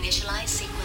Initialize sequence.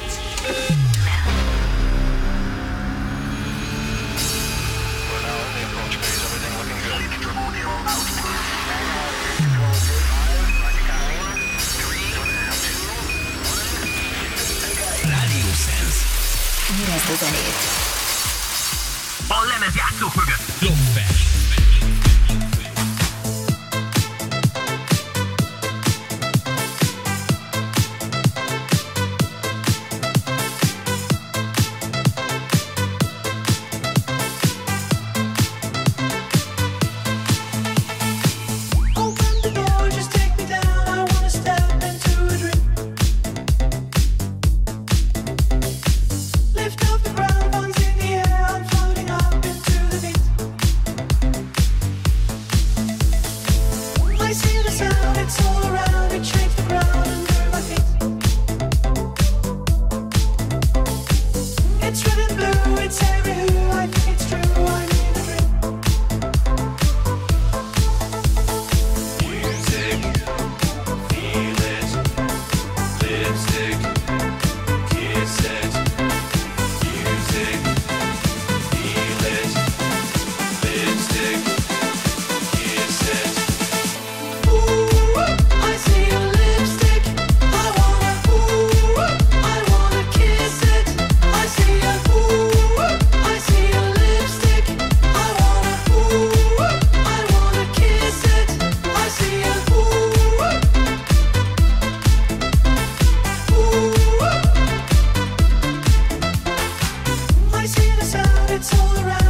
always see the sound, it's all around.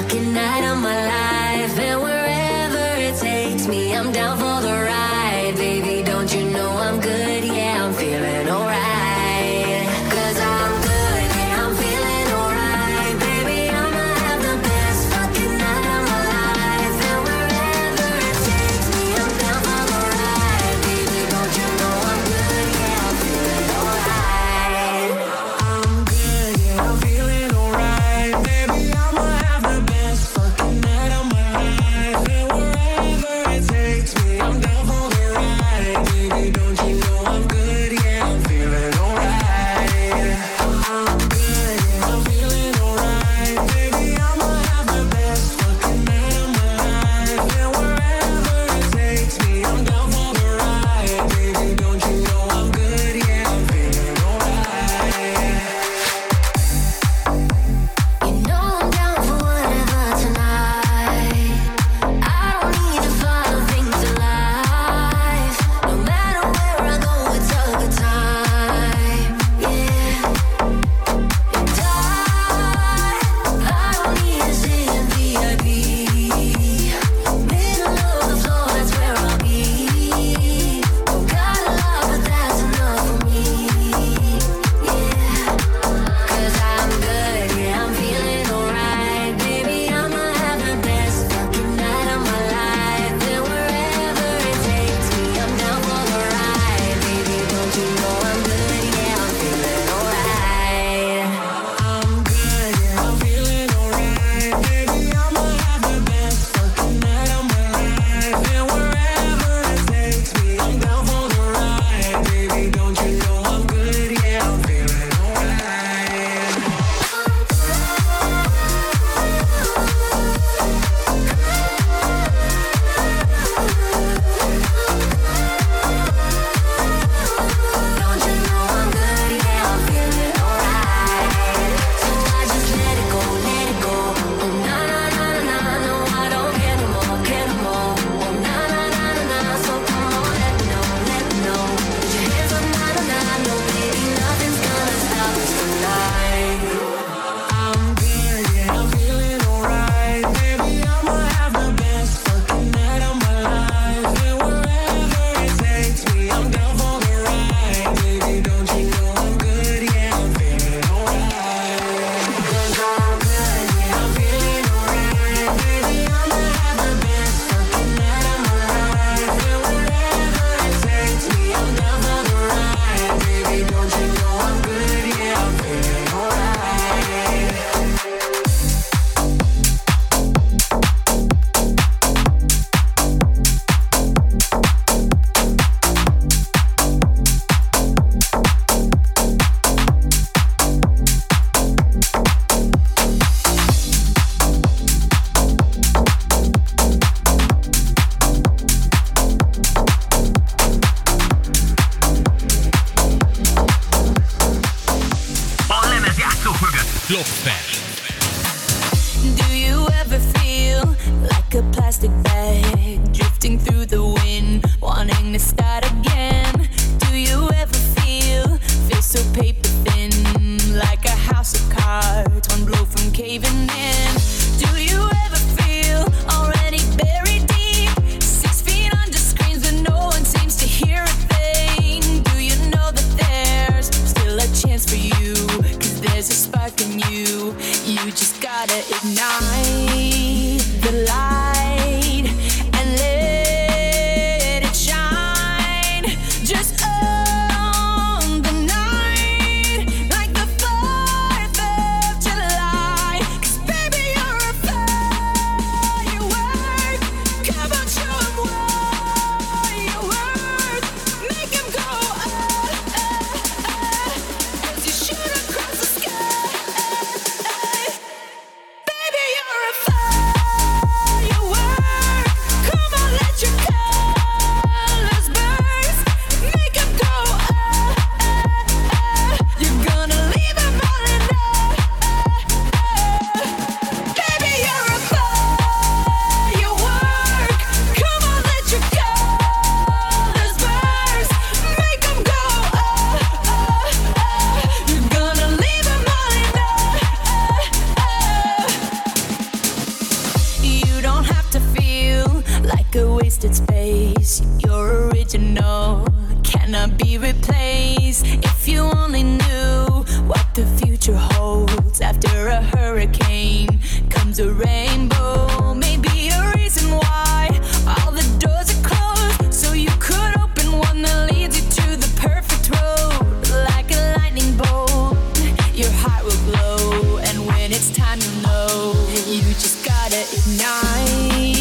Looking night of my life, and wherever it takes me, I'm down for the ride. Ignite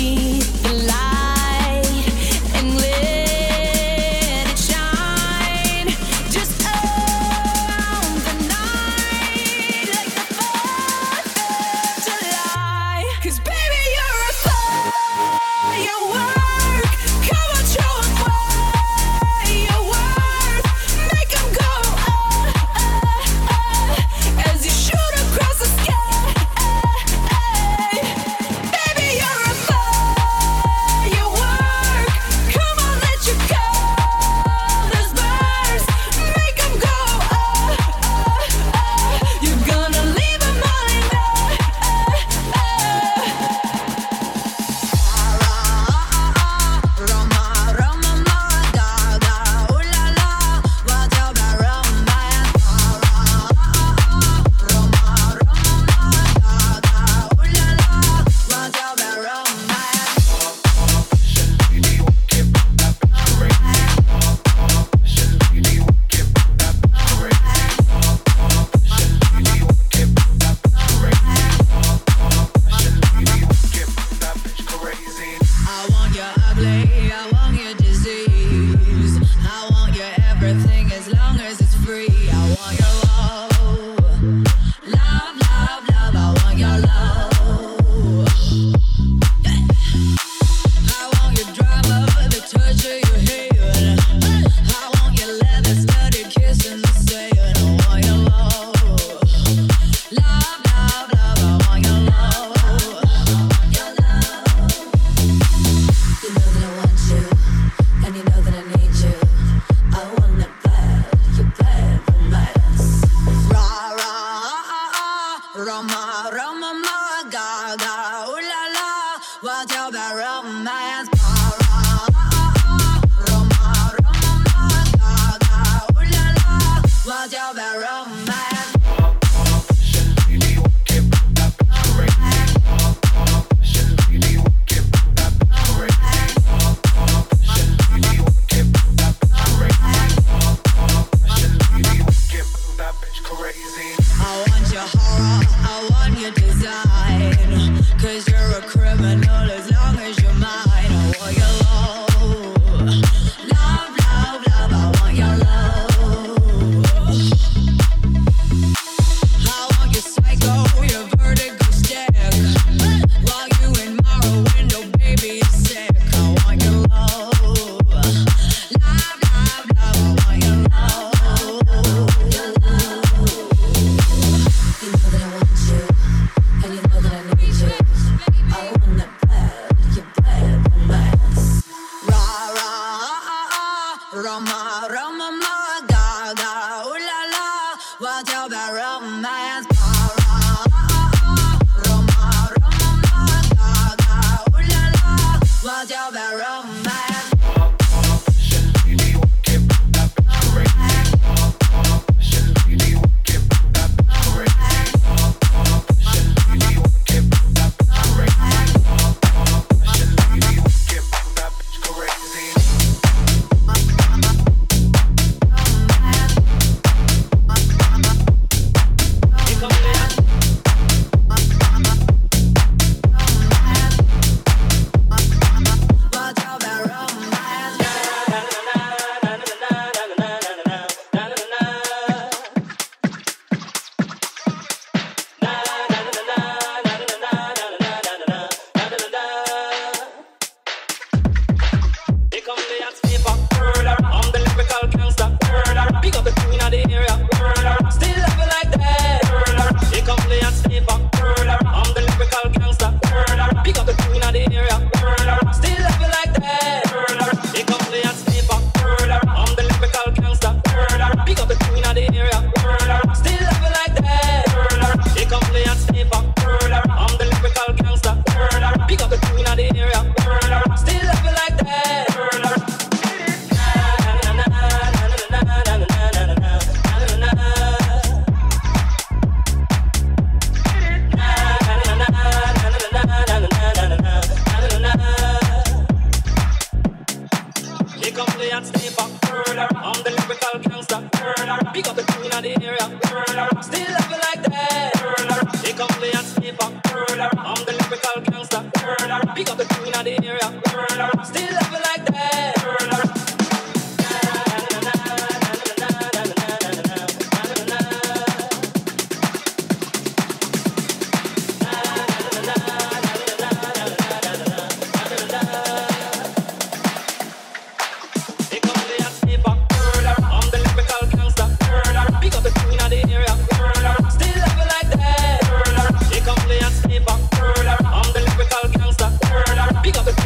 Big up the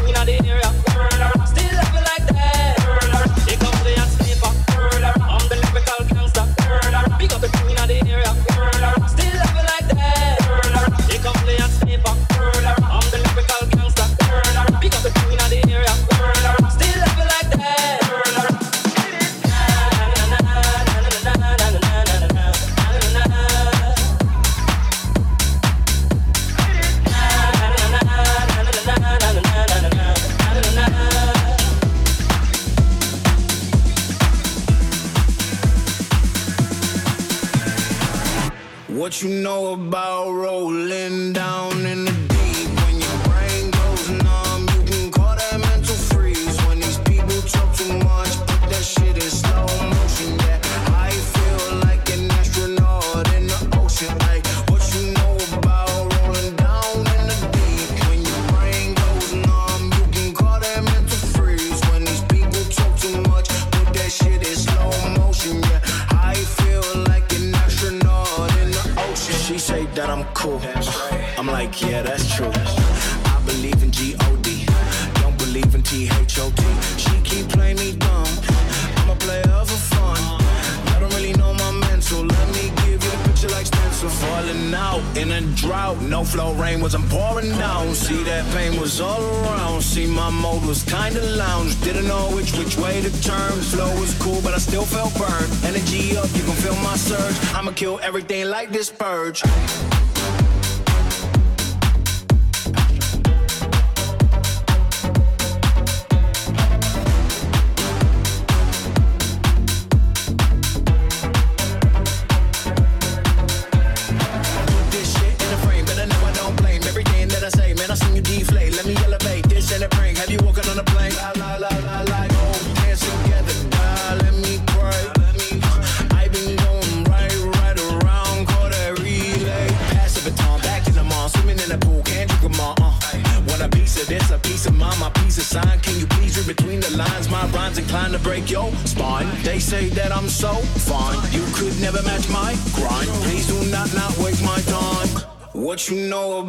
You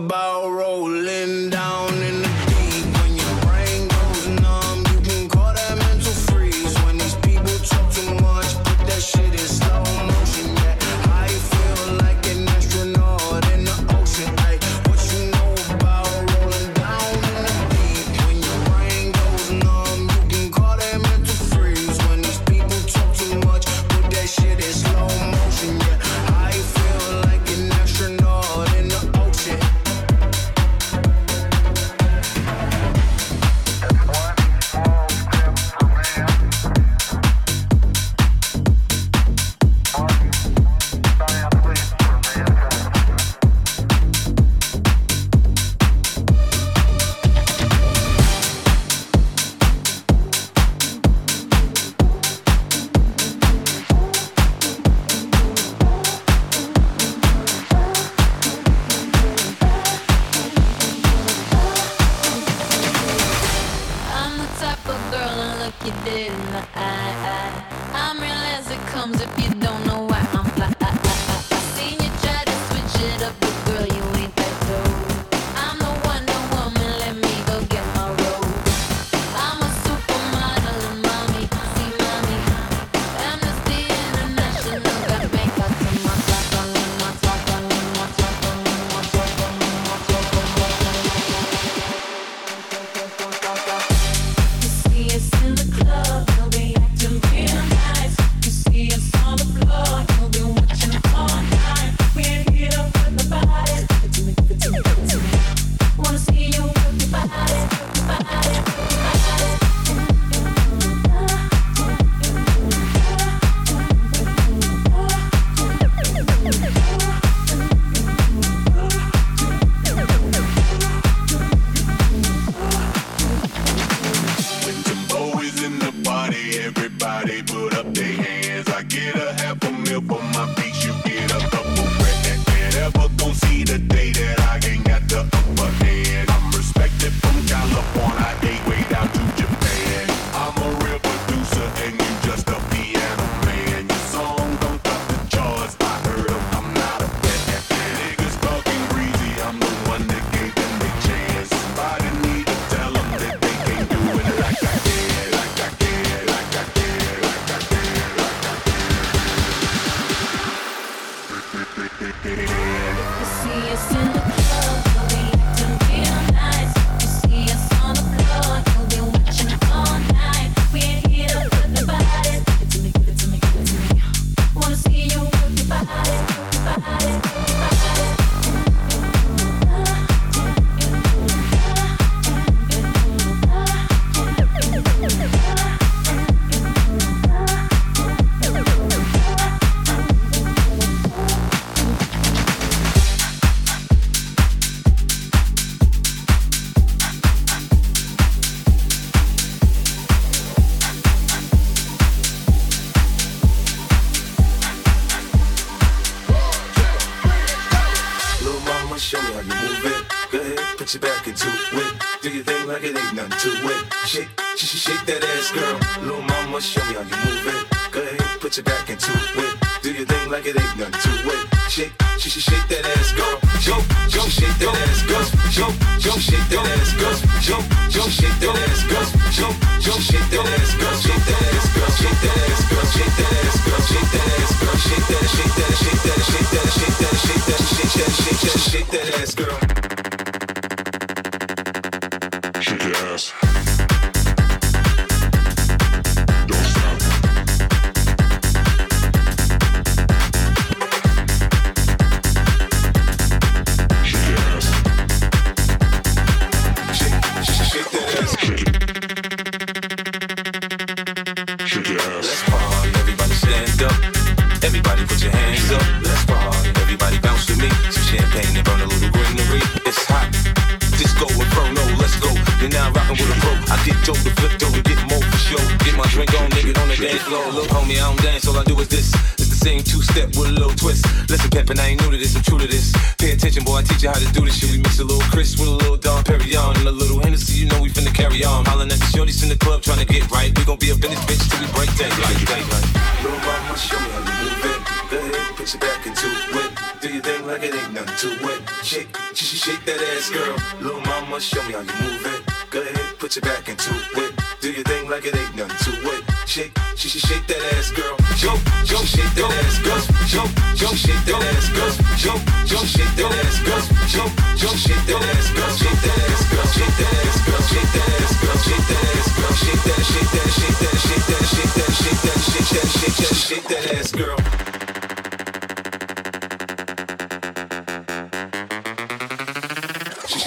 put your back into it. Do your thing like it ain't nothing to it. Shake, shake, shake that ass, girl. Little mama, show me how you move it. Go ahead, put your back into it. Do your thing like it ain't nothing to it. Shake, she should shake that ass, girl. Jump, jump, shake that ass, girl. Jump, jump, shake that ass, girl. Jump, jump, shake that ass, girl. Jump, jump, shake that ass, girl. Shake that ass, girl. Shake that ass, girl. Shake that ass, girl. Shake that ass, girl. Shake that, shake that, shake that, shake that, shake that, shake that, shake that, shake that, shake that ass, girl.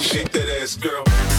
Shake that ass, girl.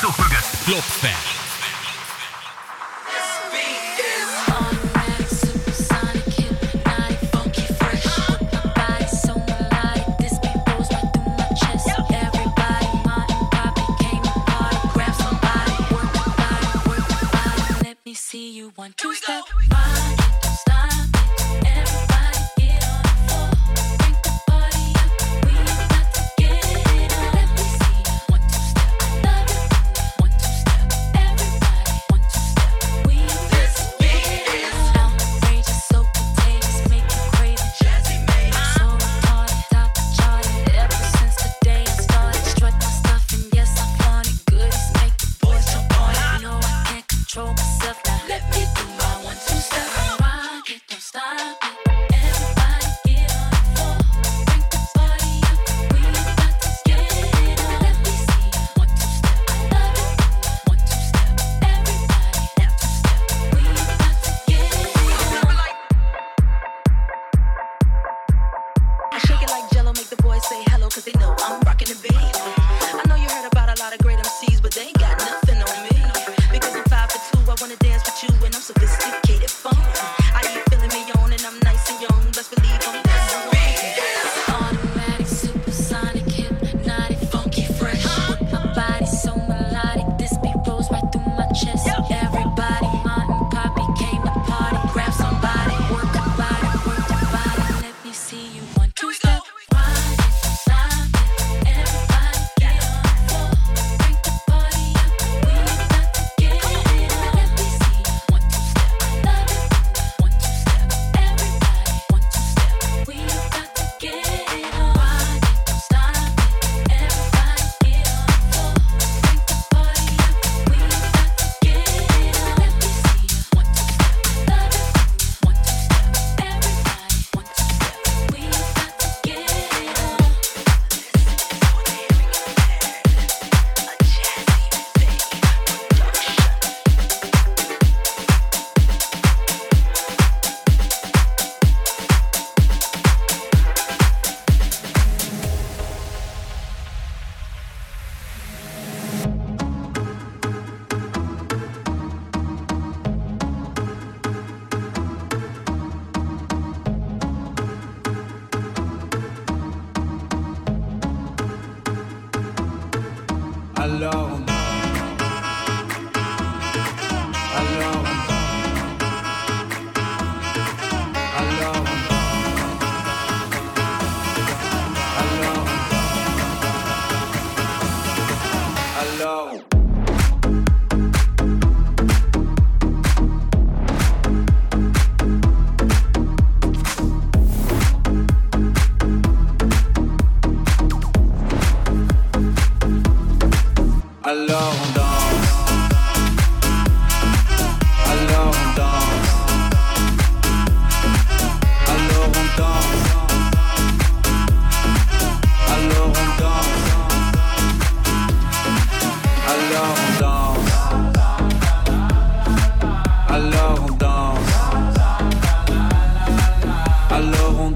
Látszók mögött. Lopfer.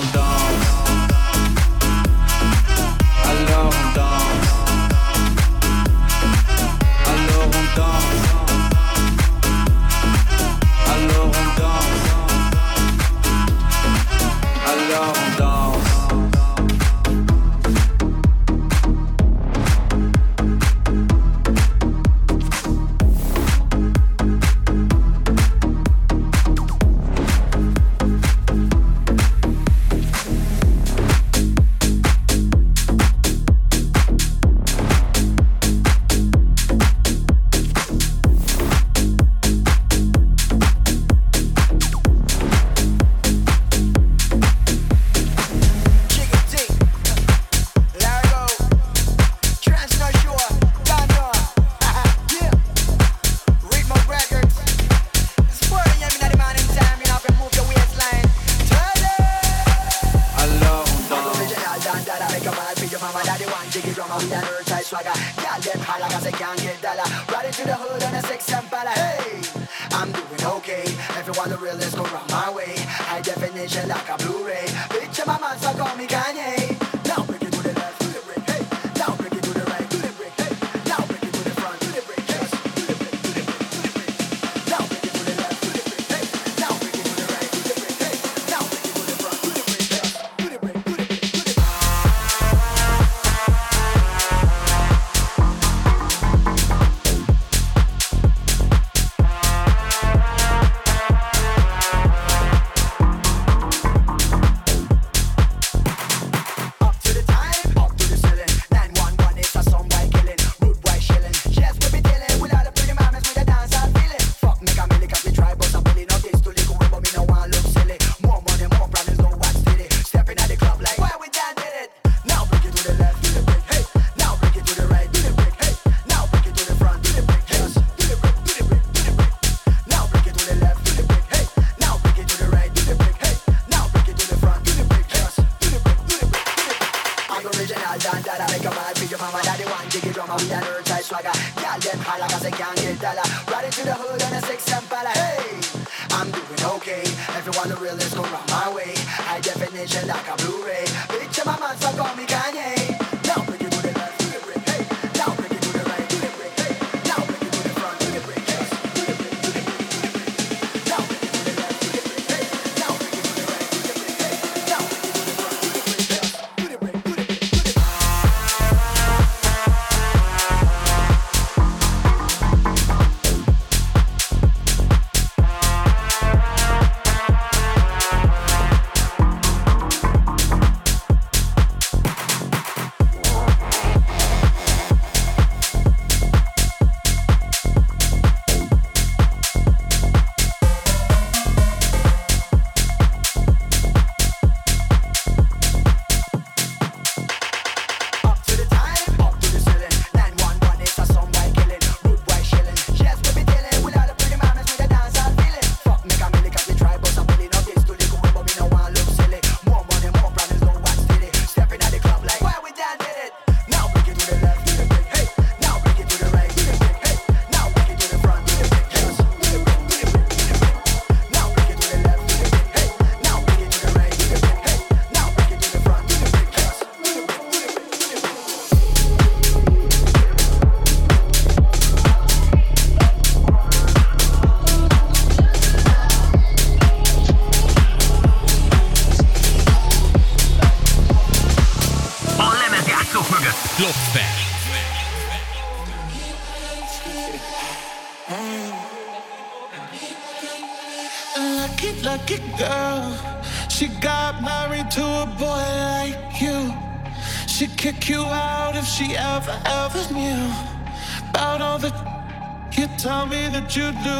danse. that you do.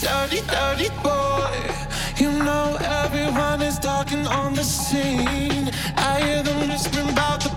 Dirty, dirty boy. You know everyone is talking on the scene. I hear them whispering about the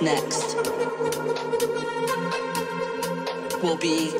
next. Will be